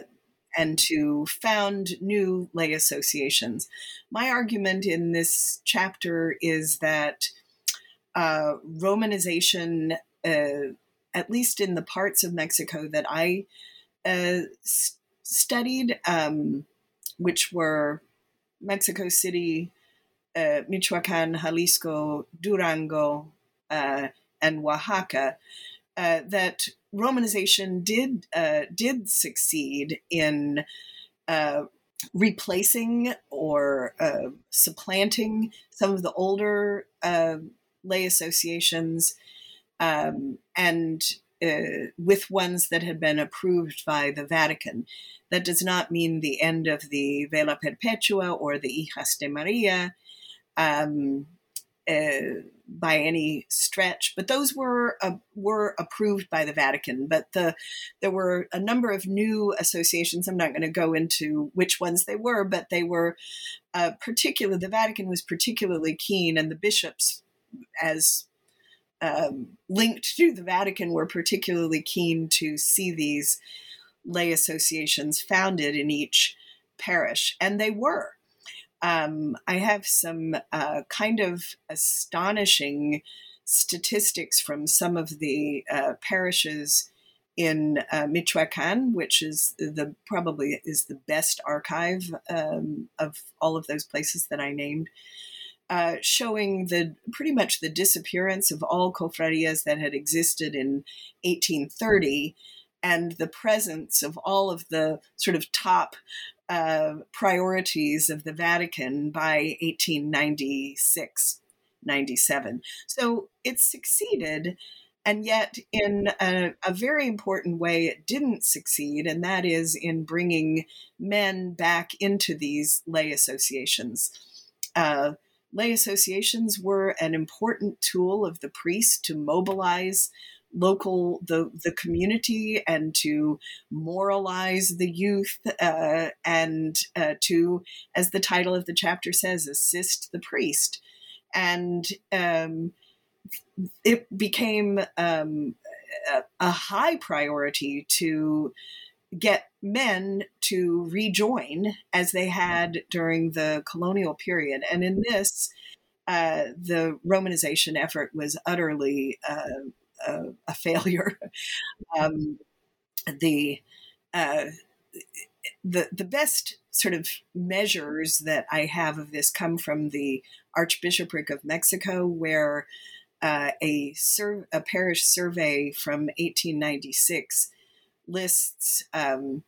and to found new lay associations. My argument in this chapter is that uh, Romanization, uh, at least in the parts of Mexico that I uh, studied, um, which were Mexico City, uh, Michoacan, Jalisco, Durango, uh, and Oaxaca, uh, that Romanization did uh, did succeed in uh, replacing or supplanting some of the older lay associations, um, and with ones that had been approved by the Vatican. That does not mean the end of the Vela Perpetua or the Hijas de Maria. Um, uh, by any stretch, but those were uh, were approved by the Vatican. But the there were a number of new associations. I'm not going to go into which ones they were, but they were uh, particular. The Vatican was particularly keen, and the bishops, as um, linked to the Vatican, were particularly keen to see these lay associations founded in each parish, and they were um, I have some uh, kind of astonishing statistics from some of the uh, parishes in uh, Michoacan, which is the probably is the best archive um, of all of those places that I named. Uh, showing the pretty much the disappearance of all cofradias that had existed in 1830 and the presence of all of the sort of top uh, priorities of the Vatican by 1896, 97. So it succeeded. And yet, in a, a, very important way, it didn't succeed, and that is in bringing men back into these lay associations. Uh, lay associations were an important tool of the priest to mobilize local the the community and to moralize the youth uh, and uh, to as the title of the chapter says assist the priest. And um, it became um, a, a high priority to get men to rejoin as they had during the colonial period and in this uh, the Romanization effort was utterly uh, a, a, failure. um, the uh, the the best sort of measures that I have of this come from the Archbishopric of Mexico, where uh, a, sur- a parish survey from 1896 lists um,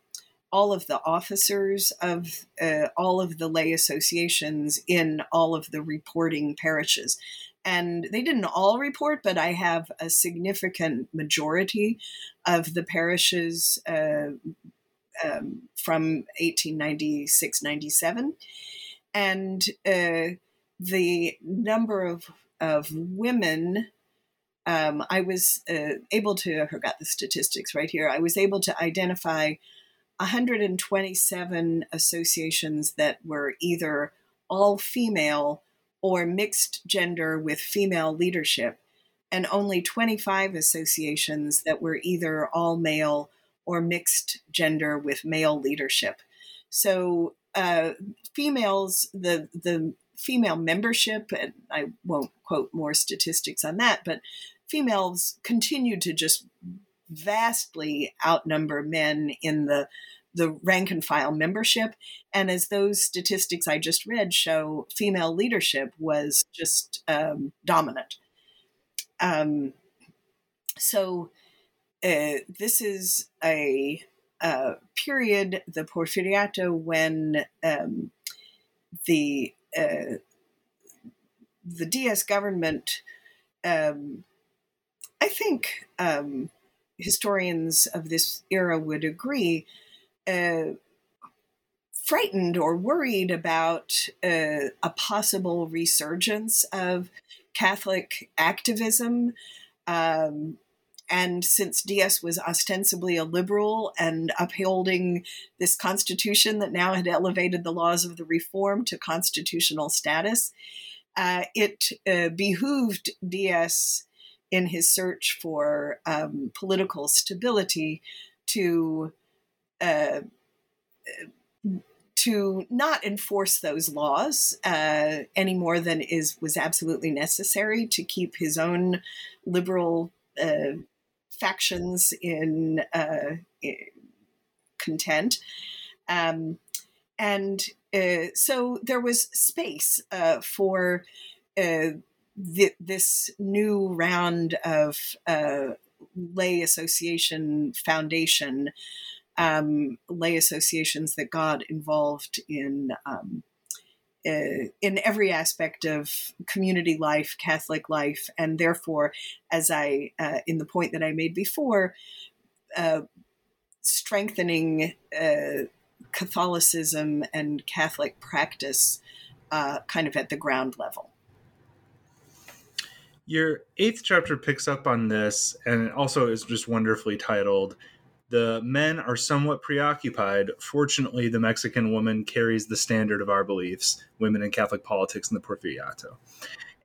all of the officers of uh, all of the lay associations in all of the reporting parishes. And they didn't all report, but I have a significant majority of the parishes uh, um, from 1896 97. And uh, the number of, of women um, I was uh, able to, I forgot the statistics right here, I was able to identify 127 associations that were either all female or mixed gender with female leadership, and only 25 associations that were either all male or mixed gender with male leadership. So, uh, females, the the female membership, and I won't quote more statistics on that, but females continued to just vastly outnumber men in the the rank and file membership. And as those statistics I just read show, female leadership was just um, dominant. Um, so uh, this is a, a, period, the Porfiriato, when um, the uh, the Diaz government, um, I think um, historians of this era would agree, uh, frightened or worried about uh, a possible resurgence of Catholic activism. Um, and since Diaz was ostensibly a liberal and upholding this constitution that now had elevated the laws of the reform to constitutional status, uh, it uh, behooved Diaz in his search for um, political stability to uh, to not enforce those laws uh, any more than is was absolutely necessary to keep his own liberal uh, factions in, uh, in content. Um, and uh, so there was space uh, for th- this new round of lay association foundation um, lay associations that got involved in um, uh, in every aspect of community life, Catholic life, and therefore, as I uh, in the point that I made before, uh, strengthening uh, Catholicism and Catholic practice, uh, kind of at the ground level. Your eighth chapter picks up on this, and also is just wonderfully titled the men are somewhat preoccupied. Fortunately, the Mexican woman carries the standard of our beliefs, women in Catholic politics and the Porfiriato.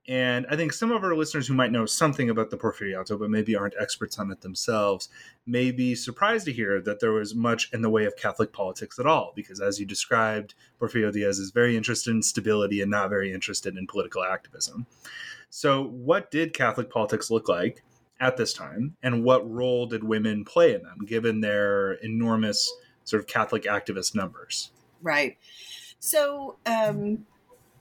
And I think some of our listeners who might know something about the Porfiriato, but maybe aren't experts on it themselves, may be surprised to hear that there was much in the way of Catholic politics at all, because as you described, Porfirio Diaz is very interested in stability and not very interested in political activism. So, what did Catholic politics look like? at this time, and what role did women play in them, given their enormous sort of Catholic activist numbers? Right. So um,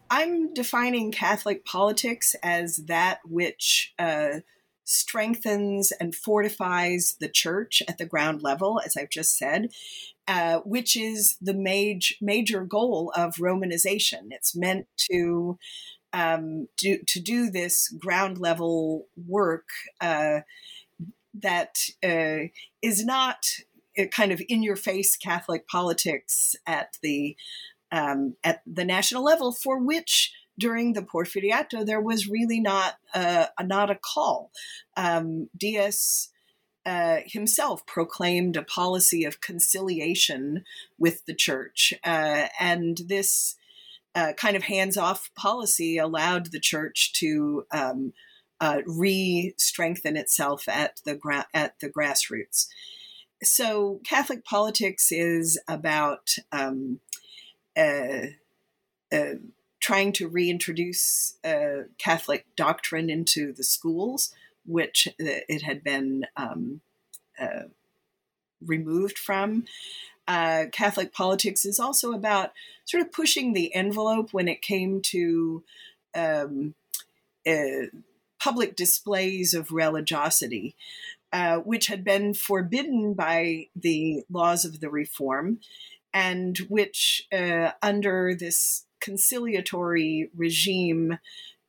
I'm defining Catholic politics as that which uh, strengthens and fortifies the church at the ground level, as I've just said, uh, which is the major major goal of Romanization. It's meant to um, do, to do this ground level work uh, that uh, is not kind of in your face Catholic politics at the um, at the national level, for which during the Porfiriato there was really not a, not a call. Um, Diaz. Uh, himself proclaimed a policy of conciliation with the church, uh, and this uh, kind of hands off policy allowed the church to um, uh, re strengthen itself at the, gra- at the grassroots. So, Catholic politics is about um, uh, uh trying to reintroduce uh, Catholic doctrine into the schools, which it had been um, uh, removed from. Uh, Catholic politics is also about sort of pushing the envelope when it came to um, uh, public displays of religiosity, uh, which had been forbidden by the laws of the Reform, and which, uh, under this conciliatory regime,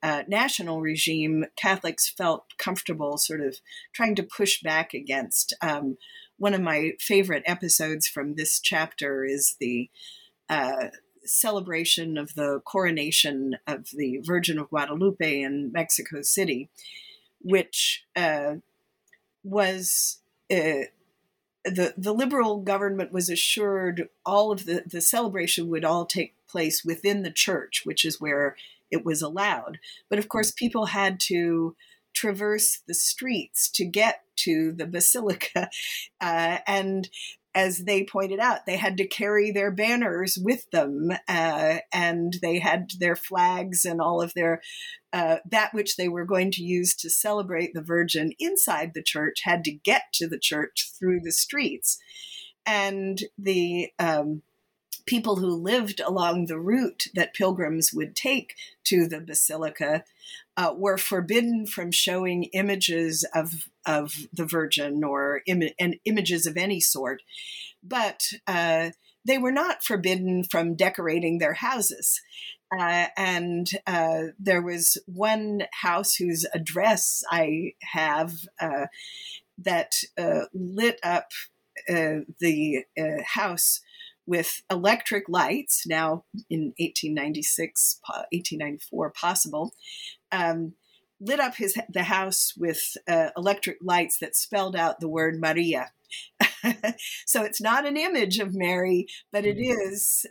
uh, national regime, Catholics felt comfortable sort of trying to push back against. Um, one of my favorite episodes from this chapter is the uh, celebration of the coronation of the Virgin of Guadalupe in Mexico City, which uh, was uh, the the liberal government was assured all of the the celebration would all take place within the church, which is where it was allowed. But of course, people had to traverse the streets to get to the basilica, uh, and as they pointed out, they had to carry their banners with them, uh, and they had their flags and all of their uh, that which they were going to use to celebrate the Virgin inside the church had to get to the church through the streets, and the um, people who lived along the route that pilgrims would take to the basilica uh, were forbidden from showing images of of the Virgin or Im- and images of any sort, but uh, they were not forbidden from decorating their houses. Uh, and uh, there was one house whose address I have uh, that uh, lit up the house with electric lights, now in 1896, 1894 possible, um, lit up his the house with uh, electric lights that spelled out the word Maria. so it's not an image of Mary, but it mm-hmm.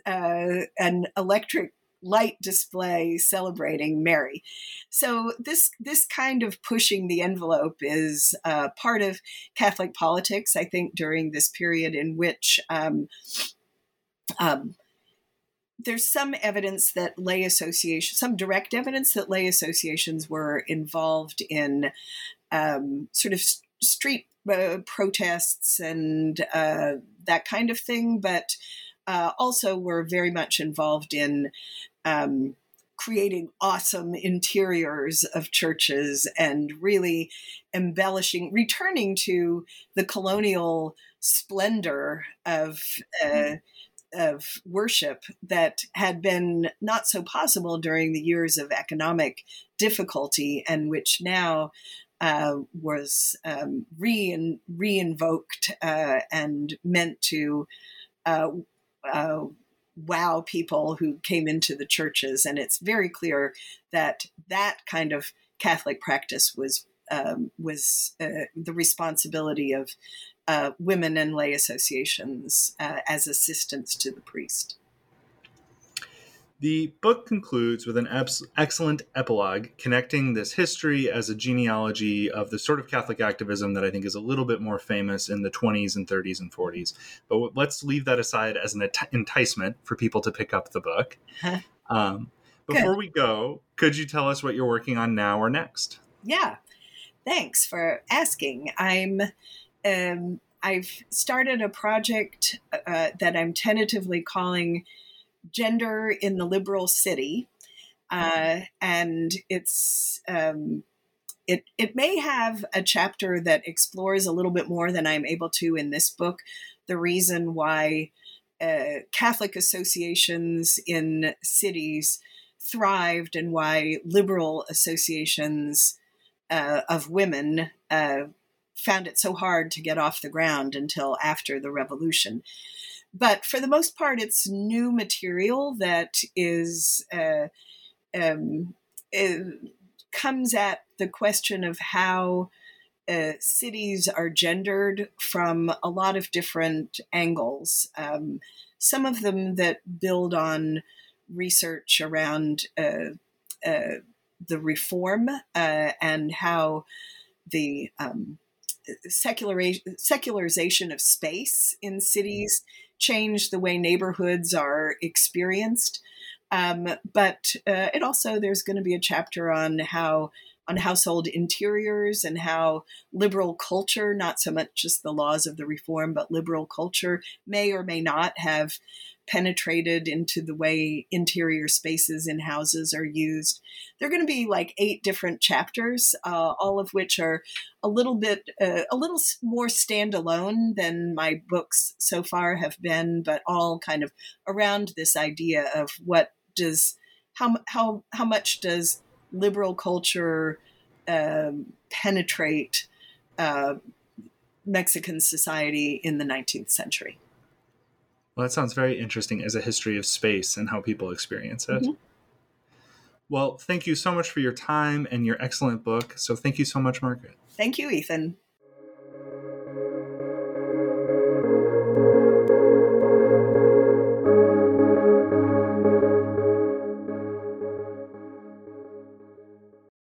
uh, an electric light display celebrating Mary. So this this kind of pushing the envelope is uh, part of Catholic politics. I think during this period in which um, um, there's some evidence that lay associations, some direct evidence that lay associations were involved in um, sort of street uh, protests and uh, that kind of thing, but uh, also were very much involved in um, creating awesome interiors of churches and really embellishing, returning to the colonial splendor of. Uh, of worship that had been not so possible during the years of economic difficulty and which now uh, was um, re reinvoked uh, and meant to uh, uh, wow people who came into the churches. And it's very clear that that kind of Catholic practice was um, was uh, the responsibility of uh, women and lay associations uh, as assistants to the priest. The book concludes with an excellent epilogue connecting this history as a genealogy of the sort of Catholic activism that I think is a little bit more famous in the 20s and 30s and 40s. But let's leave that aside as an enticement for people to pick up the book. Huh. Um, before Good. we go, could you tell us what you're working on now or next? Yeah, thanks for asking. I'm um, I've started a project uh, that I'm tentatively calling Gender in the Liberal City. Uh, and it's um, it it may have a chapter that explores a little bit more than I'm able to in this book. The reason why uh, Catholic associations in cities thrived and why liberal associations uh, of women uh, found it so hard to get off the ground until after the revolution. But for the most part, it's new material that is uh, um, comes at the question of how uh, cities are gendered from a lot of different angles. Um, some of them that build on research around uh, uh, the reform uh, and how the um, secularization of space in cities changed the way neighborhoods are experienced. Um, but uh, it also there's going to be a chapter on how on household interiors and how liberal culture, not so much just the laws of the reform, but liberal culture may or may not have penetrated into the way interior spaces in houses are used. There are going to be like eight different chapters, uh, all of which are a little bit, uh, a little more standalone than my books so far have been, but all kind of around this idea of what does how how how much does liberal culture um, penetrate uh, Mexican society in the 19th century. Well, that sounds very interesting as a history of space and how people experience it. Mm-hmm. Well, thank you so much for your time and your excellent book. So, thank you so much, Margaret. Thank you, Ethan.